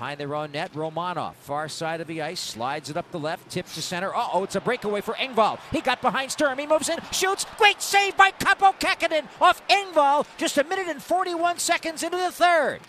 behind their own net. Romanov, far side of the ice, slides it up the left, tips to center. Uh oh, it's a breakaway for Engvall. He got behind Sturm. He moves in, shoots. Great save by Kaapo Kähkönen off Engvall just a minute and 41 seconds into the third.